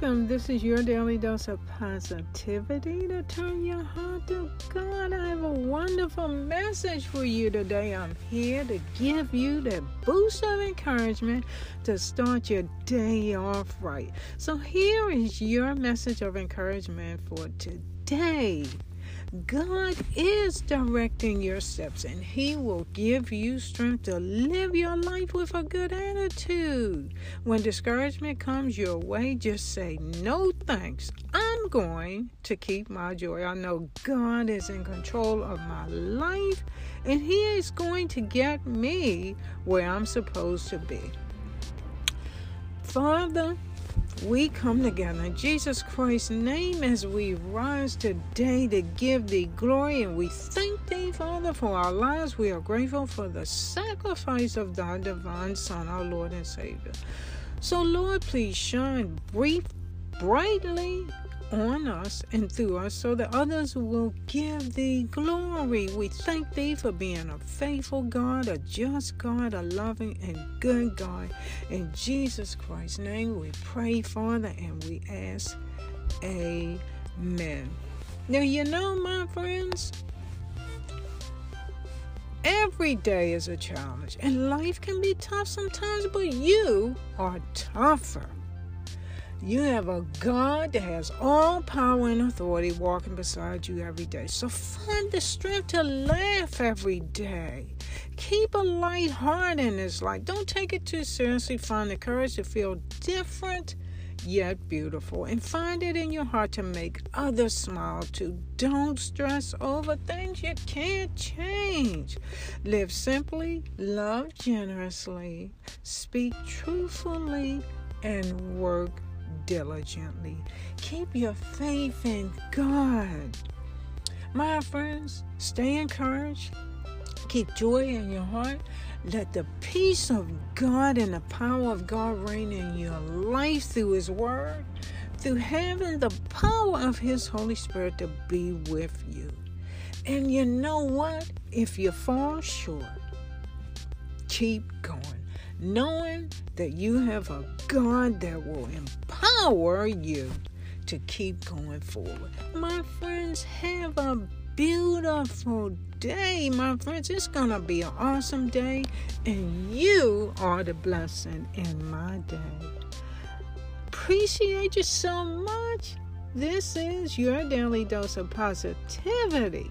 welcome. This is your daily dose of positivity to turn your heart to God. I have a wonderful message for you today. I'm here to give you that boost of encouragement to start your day off right. So, here is your message of encouragement for today. God is directing your steps and He will give you strength to live your life with a good attitude. When discouragement comes your way, just say, No thanks. I'm going to keep my joy. I know God is in control of my life and He is going to get me where I'm supposed to be. Father, we come together in Jesus Christ's name as we rise today to give thee glory and we thank thee, Father, for our lives. We are grateful for the sacrifice of thy divine Son, our Lord and Savior. So, Lord, please shine brief, brightly on us and through us so that others will give thee glory. We thank thee for being a faithful God, a just God, a loving and good God. In Jesus Christ's name we pray, Father, and we ask, Amen. Now, you know, my friends, every day is a challenge, and life can be tough sometimes, but you are tougher. You have a God that has all power and authority walking beside you every day. So find the strength to laugh every day. Keep a light heart in this life. Don't take it too seriously. Find the courage to feel different yet beautiful. And find it in your heart to make others smile too. Don't stress over things you can't change. Live simply, love generously, speak truthfully, and work diligently. Keep your faith in God. My friends, stay encouraged. Keep joy in your heart. Let the peace of God and the power of God reign in your life through His Word, through having the power of His Holy Spirit to be with you. And you know what? If you fall short, keep going knowing that you have a God that will empower you to keep going forward. My friends, have a beautiful day, my friends. It's going to be an awesome day, and you are the blessing in my day. Appreciate you so much. This is your daily dose of positivity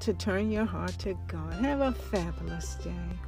to turn your heart to God. Have a fabulous day.